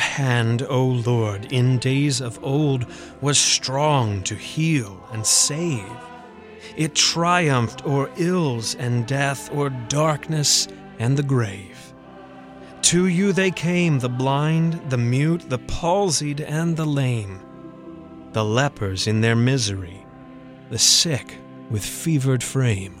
hand, O Lord, in days of old was strong to heal and save. It triumphed o'er ills and death, o'er darkness and the grave. To you they came, the blind, the mute, the palsied, and the lame, the lepers in their misery, the sick with fevered frame.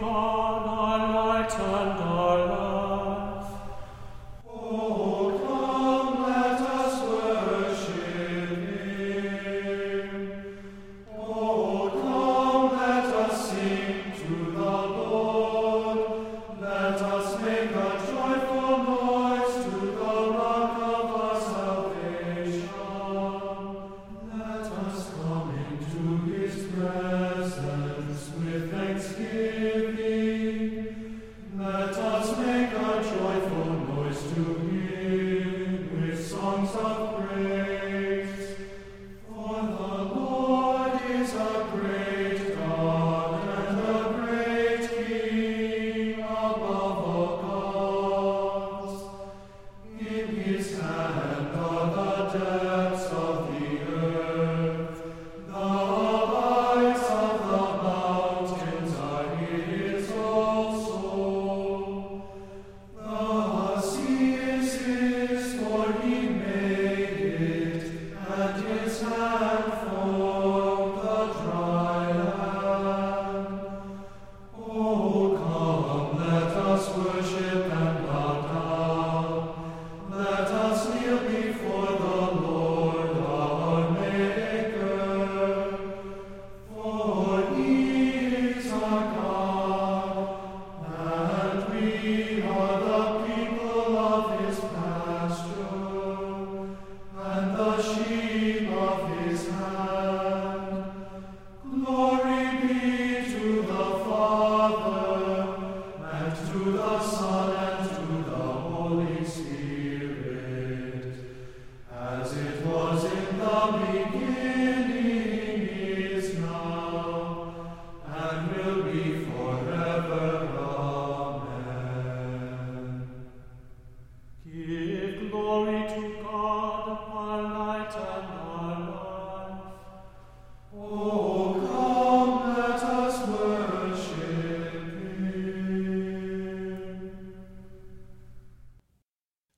God,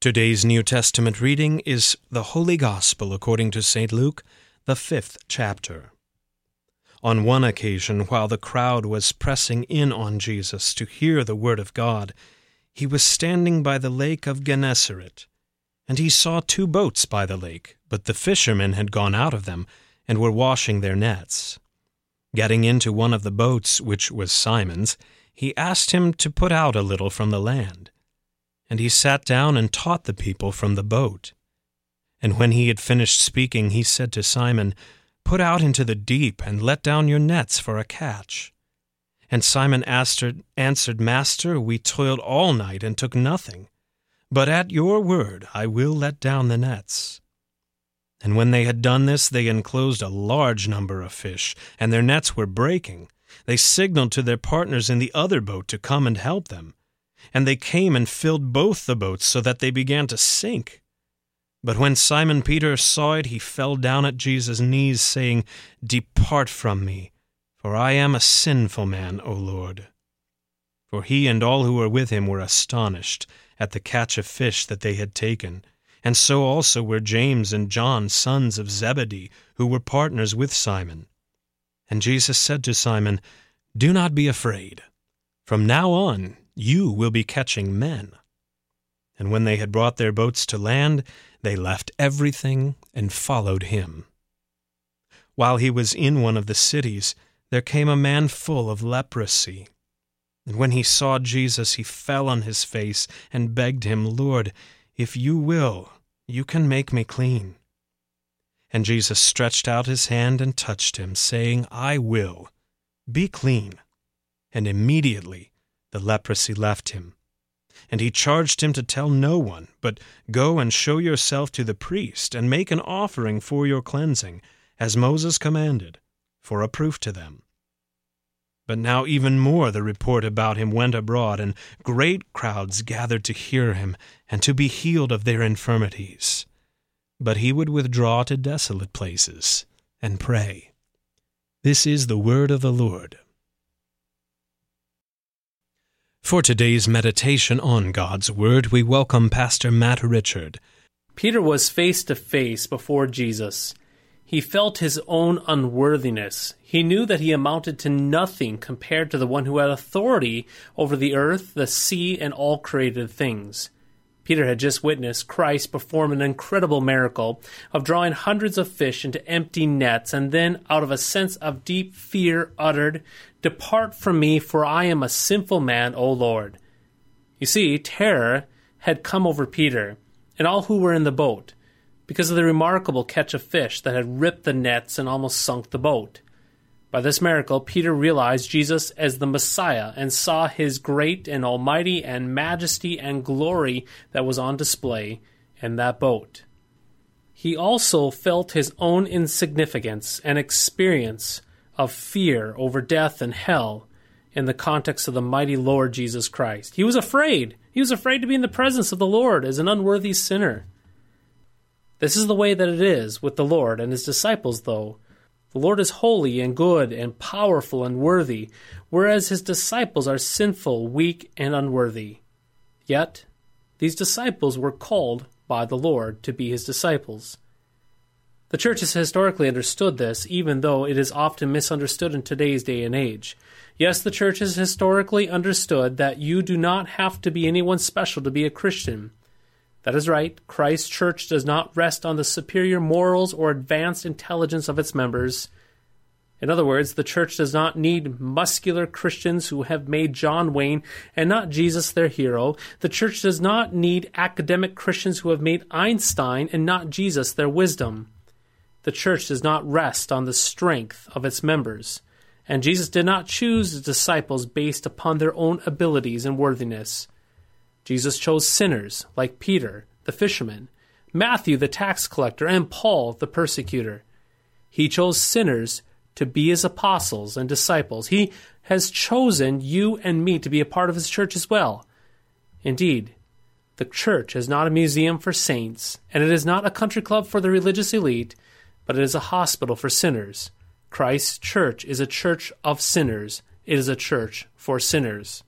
Today's New Testament reading is the Holy Gospel according to St. Luke, the fifth chapter. On one occasion, while the crowd was pressing in on Jesus to hear the word of God, he was standing by the lake of Gennesaret, and he saw two boats by the lake, but the fishermen had gone out of them and were washing their nets. Getting into one of the boats, which was Simon's, he asked him to put out a little from the land. And he sat down and taught the people from the boat. And when he had finished speaking, he said to Simon, Put out into the deep and let down your nets for a catch. And Simon answered, Master, we toiled all night and took nothing. But at your word I will let down the nets. And when they had done this, they enclosed a large number of fish, and their nets were breaking. They signaled to their partners in the other boat to come and help them. And they came and filled both the boats so that they began to sink. But when Simon Peter saw it, he fell down at Jesus' knees, saying, Depart from me, for I am a sinful man, O Lord. For he and all who were with him were astonished at the catch of fish that they had taken, and so also were James and John, sons of Zebedee, who were partners with Simon. And Jesus said to Simon, Do not be afraid. From now on you will be catching men. And when they had brought their boats to land, they left everything and followed him. While he was in one of the cities, there came a man full of leprosy. And when he saw Jesus, he fell on his face and begged him, Lord, if you will, you can make me clean. And Jesus stretched out his hand and touched him, saying, I will. Be clean. And immediately the leprosy left him. And he charged him to tell no one, but go and show yourself to the priest, and make an offering for your cleansing, as Moses commanded, for a proof to them. But now even more the report about him went abroad, and great crowds gathered to hear him, and to be healed of their infirmities. But he would withdraw to desolate places, and pray. This is the word of the Lord. For today's meditation on God's Word, we welcome Pastor Matt Richard. Peter was face to face before Jesus. He felt his own unworthiness. He knew that he amounted to nothing compared to the one who had authority over the earth, the sea, and all created things. Peter had just witnessed Christ perform an incredible miracle of drawing hundreds of fish into empty nets, and then, out of a sense of deep fear, uttered, Depart from me, for I am a sinful man, O Lord. You see, terror had come over Peter and all who were in the boat because of the remarkable catch of fish that had ripped the nets and almost sunk the boat. By this miracle, Peter realized Jesus as the Messiah and saw his great and almighty and majesty and glory that was on display in that boat. He also felt his own insignificance and experience of fear over death and hell in the context of the mighty Lord Jesus Christ. He was afraid. He was afraid to be in the presence of the Lord as an unworthy sinner. This is the way that it is with the Lord and his disciples, though. The Lord is holy and good and powerful and worthy, whereas his disciples are sinful, weak, and unworthy. Yet, these disciples were called by the Lord to be his disciples. The church has historically understood this, even though it is often misunderstood in today's day and age. Yes, the church has historically understood that you do not have to be anyone special to be a Christian. That is right. Christ's church does not rest on the superior morals or advanced intelligence of its members. In other words, the church does not need muscular Christians who have made John Wayne and not Jesus their hero. The church does not need academic Christians who have made Einstein and not Jesus their wisdom. The church does not rest on the strength of its members. And Jesus did not choose his disciples based upon their own abilities and worthiness. Jesus chose sinners like Peter, the fisherman, Matthew, the tax collector, and Paul, the persecutor. He chose sinners to be his apostles and disciples. He has chosen you and me to be a part of his church as well. Indeed, the church is not a museum for saints, and it is not a country club for the religious elite, but it is a hospital for sinners. Christ's church is a church of sinners. It is a church for sinners.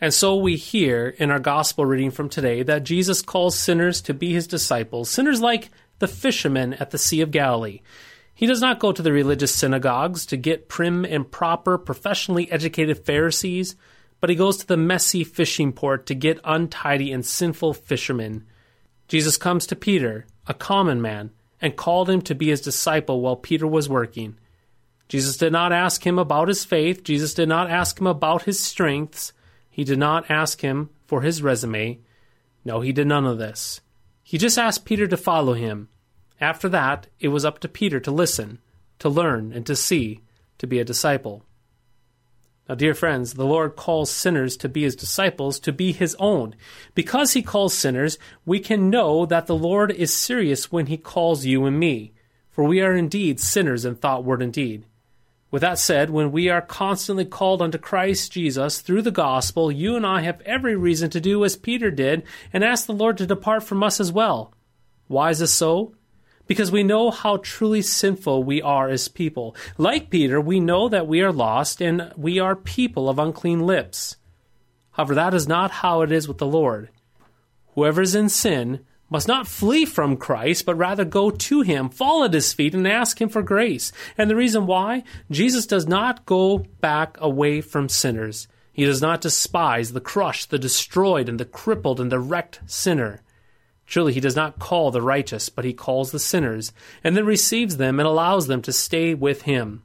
And so we hear in our gospel reading from today that Jesus calls sinners to be his disciples, sinners like the fishermen at the Sea of Galilee. He does not go to the religious synagogues to get prim and proper, professionally educated Pharisees, but he goes to the messy fishing port to get untidy and sinful fishermen. Jesus comes to Peter, a common man, and called him to be his disciple while Peter was working. Jesus did not ask him about his faith, Jesus did not ask him about his strengths. He did not ask him for his resume. No, he did none of this. He just asked Peter to follow him. After that, it was up to Peter to listen, to learn, and to see, to be a disciple. Now, dear friends, the Lord calls sinners to be his disciples, to be his own. Because he calls sinners, we can know that the Lord is serious when he calls you and me, for we are indeed sinners in thought, word, and deed. With that said, when we are constantly called unto Christ Jesus through the gospel, you and I have every reason to do as Peter did and ask the Lord to depart from us as well. Why is this so? Because we know how truly sinful we are as people. Like Peter, we know that we are lost and we are people of unclean lips. However, that is not how it is with the Lord. Whoever is in sin must not flee from Christ, but rather go to him, fall at his feet, and ask him for grace. And the reason why? Jesus does not go back away from sinners. He does not despise the crushed, the destroyed, and the crippled and the wrecked sinner. Truly, he does not call the righteous, but he calls the sinners, and then receives them and allows them to stay with him.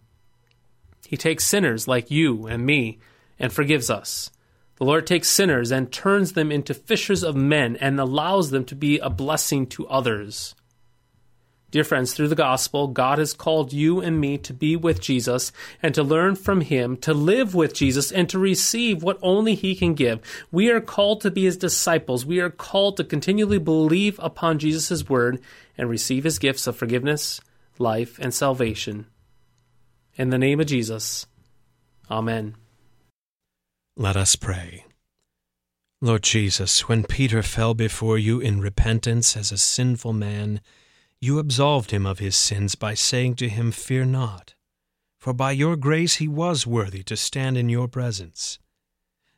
He takes sinners like you and me and forgives us. The Lord takes sinners and turns them into fishers of men and allows them to be a blessing to others. Dear friends, through the gospel, God has called you and me to be with Jesus and to learn from Him, to live with Jesus, and to receive what only He can give. We are called to be His disciples. We are called to continually believe upon Jesus' word and receive His gifts of forgiveness, life, and salvation. In the name of Jesus, Amen. Let us pray. Lord Jesus, when Peter fell before you in repentance as a sinful man, you absolved him of his sins by saying to him, Fear not, for by your grace he was worthy to stand in your presence.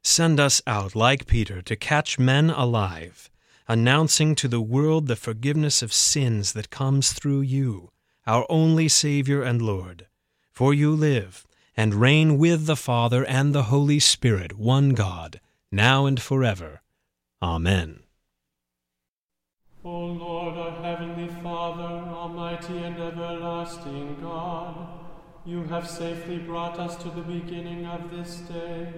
Send us out, like Peter, to catch men alive, announcing to the world the forgiveness of sins that comes through you, our only Savior and Lord. For you live and reign with the Father and the Holy Spirit, one God, now and forever. Amen. O Lord, our heavenly Father, almighty and everlasting God, you have safely brought us to the beginning of this day.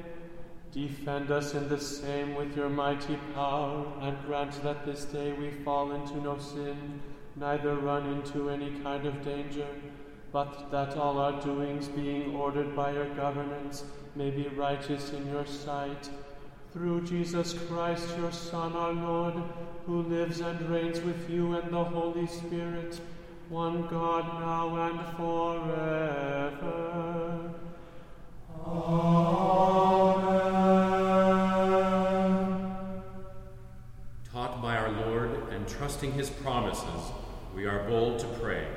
Defend us in the same with your mighty power, and grant that this day we fall into no sin, neither run into any kind of danger, but that all our doings, being ordered by your governance, may be righteous in your sight. Through Jesus Christ, your Son, our Lord, who lives and reigns with you and the Holy Spirit, one God now and forever. Amen. Taught by our Lord and trusting his promises, we are bold to pray.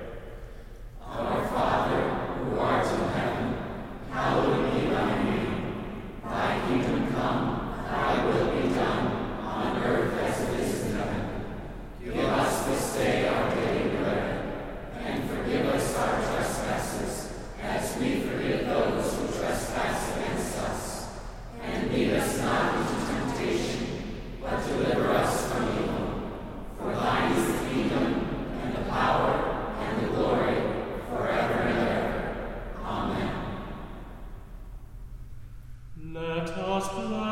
Let us bless